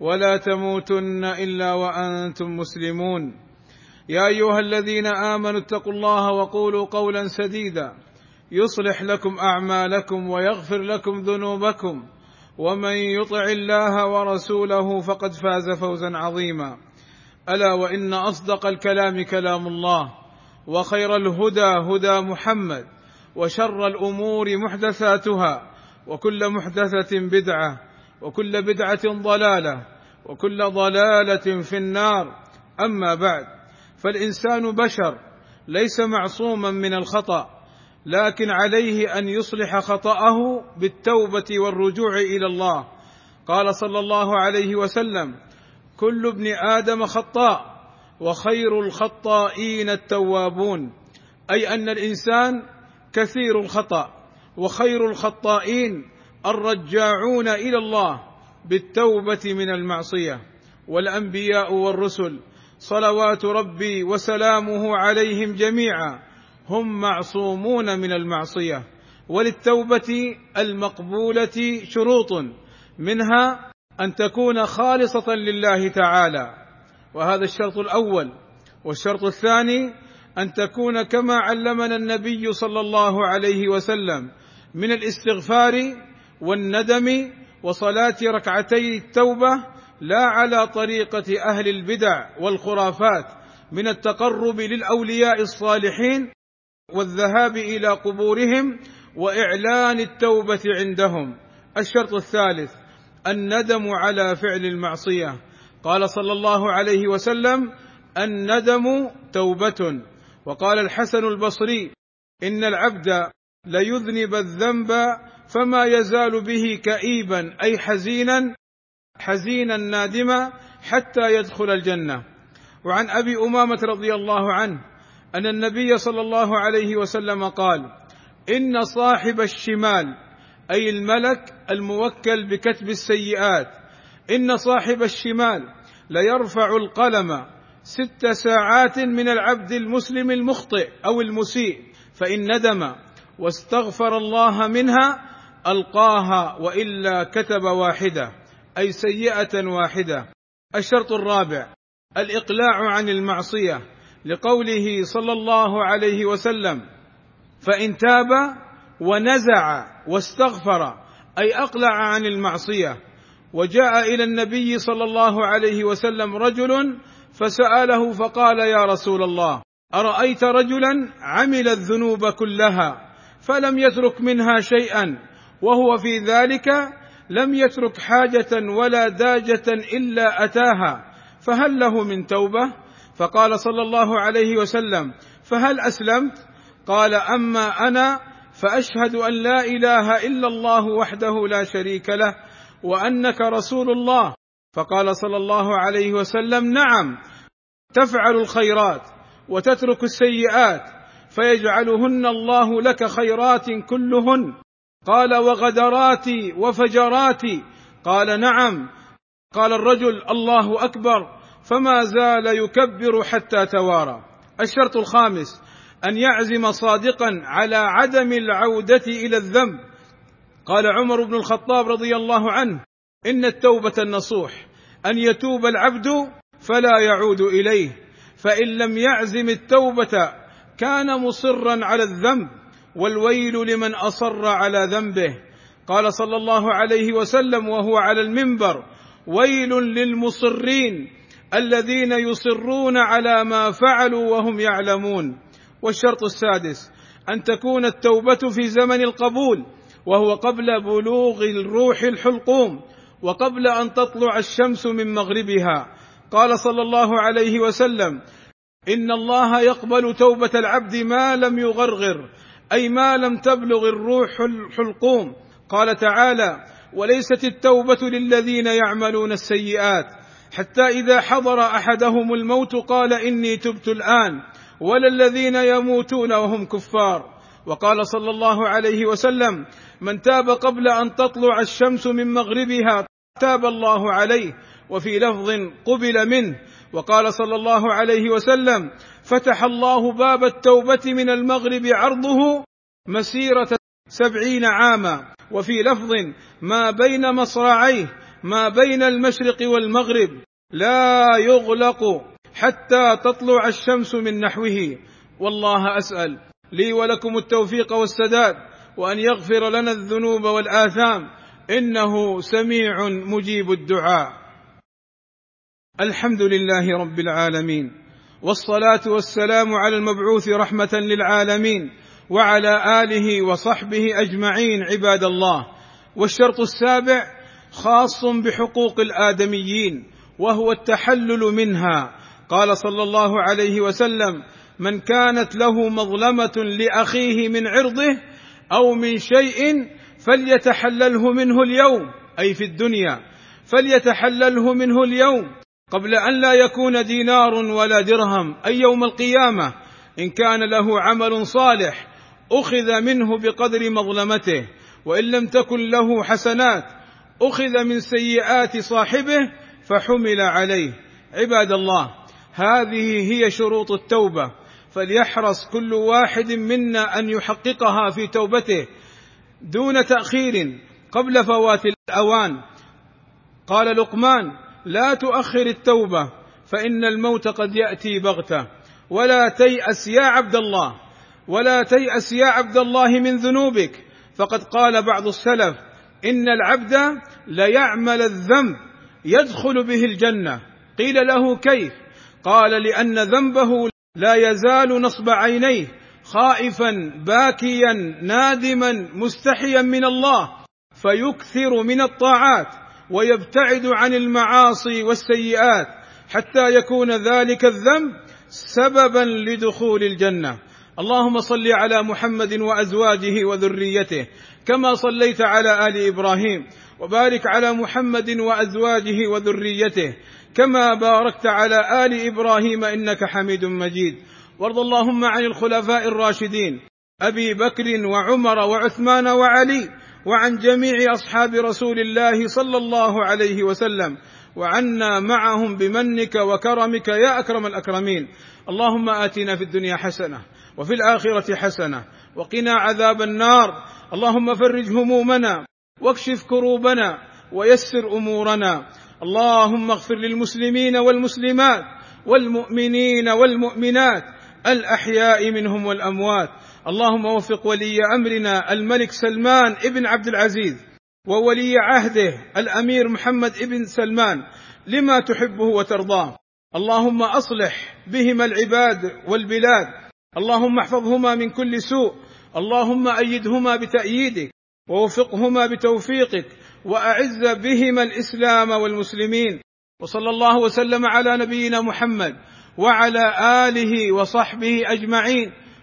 ولا تموتن إلا وأنتم مسلمون. يا أيها الذين آمنوا اتقوا الله وقولوا قولا سديدا. يصلح لكم أعمالكم ويغفر لكم ذنوبكم. ومن يطع الله ورسوله فقد فاز فوزا عظيما. ألا وإن أصدق الكلام كلام الله. وخير الهدى هدى محمد. وشر الأمور محدثاتها. وكل محدثة بدعة. وكل بدعة ضلالة وكل ضلالة في النار. أما بعد فالإنسان بشر ليس معصوما من الخطأ لكن عليه أن يصلح خطأه بالتوبة والرجوع إلى الله. قال صلى الله عليه وسلم كل ابن آدم خطاء وخير الخطائين التوابون. أي أن الإنسان كثير الخطأ وخير الخطائين الرجاعون إلى الله بالتوبة من المعصية والأنبياء والرسل صلوات ربي وسلامه عليهم جميعا هم معصومون من المعصية. وللتوبة المقبولة شروط منها أن تكون خالصة لله تعالى وهذا الشرط الأول. والشرط الثاني أن تكون كما علمنا النبي صلى الله عليه وسلم من الاستغفار والندم وصلاة ركعتي التوبة لا على طريقة أهل البدع والخرافات من التقرب للأولياء الصالحين والذهاب إلى قبورهم وإعلان التوبة عندهم. الشرط الثالث الندم على فعل المعصية. قال صلى الله عليه وسلم الندم توبة. وقال الحسن البصري إن العبد ليذنب الذنب فما يزال به كئيبا أي حزينا حزينا نادما حتى يدخل الجنة. وعن أبي أمامة رضي الله عنه أن النبي صلى الله عليه وسلم قال إن صاحب الشمال أي الملك الموكل بكتب السيئات إن صاحب الشمال ليرفع القلم ست ساعات من العبد المسلم المخطئ أو المسيء فإن ندم واستغفر الله منها ألقاها وإلا كتب واحدة أي سيئة واحدة. الشرط الرابع الإقلاع عن المعصية لقوله صلى الله عليه وسلم فإن تاب ونزع واستغفر أي أقلع عن المعصية. وجاء إلى النبي صلى الله عليه وسلم رجل فسأله فقال يا رسول الله أرأيت رجلا عمل الذنوب كلها فلم يترك منها شيئا وهو في ذلك لم يترك حاجة ولا داجة إلا أتاها. فهل له من توبة؟ فقال صلى الله عليه وسلم فهل أسلمت؟ قال أما أنا فأشهد أن لا إله إلا الله وحده لا شريك له وأنك رسول الله. فقال صلى الله عليه وسلم نعم تفعل الخيرات وتترك السيئات فيجعلهن الله لك خيرات كلهن. قال وغدراتي وفجراتي. قال نعم. قال الرجل الله أكبر فما زال يكبر حتى توارى. الشرط الخامس أن يعزم صادقا على عدم العودة إلى الذنب. قال عمر بن الخطاب رضي الله عنه إن التوبة النصوح أن يتوب العبد فلا يعود إليه فإن لم يعزم التوبة كان مصرا على الذنب. والويل لمن أصر على ذنبه. قال صلى الله عليه وسلم وهو على المنبر ويل للمصرين الذين يصرون على ما فعلوا وهم يعلمون. والشرط السادس أن تكون التوبة في زمن القبول وهو قبل بلوغ الروح الحلقوم وقبل أن تطلع الشمس من مغربها. قال صلى الله عليه وسلم إن الله يقبل توبة العبد ما لم يغرغر أي ما لم تبلغ الروح الحلقوم قال تعالى وليست التوبة للذين يعملون السيئات. حتى إذا حضر أحدهم الموت قال إني تبت الآن. ولا الذين يموتون وهم كفار. وقال صلى الله عليه وسلم من تاب قبل أن تطلع الشمس من مغربها تاب الله عليه وفي لفظ قبل منه. وقال صلى الله عليه وسلم فتح الله باب التوبة من المغرب عرضه مسيرة سبعين عاما. وفي لفظ ما بين مصراعيه ما بين المشرق والمغرب لا يغلق حتى تطلع الشمس من نحوه. والله أسأل لي ولكم التوفيق والسداد وأن يغفر لنا الذنوب والآثام. إنه سميع مجيب الدعاء. الحمد لله رب العالمين. والصلاة والسلام على المبعوث رحمة للعالمين وعلى آله وصحبه أجمعين عباد الله. والشرط السابع خاص بحقوق الآدميين وهو التحلل منها. قال صلى الله عليه وسلم من كانت له مظلمة لأخيه من عرضه أو من شيء فليتحلله منه اليوم أي في الدنيا فليتحلله منه اليوم قبل أن لا يكون دينار ولا درهم أي يوم القيامة إن كان له عمل صالح أخذ منه بقدر مظلمته وإن لم تكن له حسنات أخذ من سيئات صاحبه فحمل عليه. عباد الله هذه هي شروط التوبة. فليحرص كل واحد منا أن يحققها في توبته. دون تأخير قبل فوات الأوان قال لقمان لا تؤخر التوبة فإن الموت قد يأتي بغتة. ولا تيأس يا عبد الله ولا تيأس يا عبد الله من ذنوبك. فقد قال بعض السلف إن العبد ليعمل الذنب يدخل به الجنة. قيل له كيف؟ قال لأن ذنبه لا يزال نصب عينيه خائفا باكيا نادما مستحيا من الله فيكثر من الطاعات. ويبتعد عن المعاصي والسيئات حتى يكون ذلك الذنب سببا لدخول الجنة. اللهم صل على محمد وأزواجه وذريته كما صليت على آل إبراهيم وبارك على محمد وأزواجه وذريته كما باركت على آل إبراهيم إنك حميد مجيد. وارض اللهم عن الخلفاء الراشدين أبي بكر وعمر وعثمان وعلي وعن جميع أصحاب رسول الله صلى الله عليه وسلم وعنا معهم بمنك وكرمك يا أكرم الأكرمين. اللهم آتنا في الدنيا حسنة وفي الآخرة حسنة وقنا عذاب النار. اللهم فرج همومنا واكشف كروبنا ويسر أمورنا. اللهم اغفر للمسلمين والمسلمات والمؤمنين والمؤمنات الأحياء منهم والأموات. اللهم وفق ولي أمرنا الملك سلمان ابن عبد العزيز وولي عهده الأمير محمد ابن سلمان لما تحبه وترضاه. اللهم أصلح بهما العباد والبلاد. اللهم احفظهما من كل سوء. اللهم أيدهما بتأييدك ووفقهما بتوفيقك وأعز بهما الإسلام والمسلمين. وصلى الله وسلم على نبينا محمد وعلى آله وصحبه أجمعين.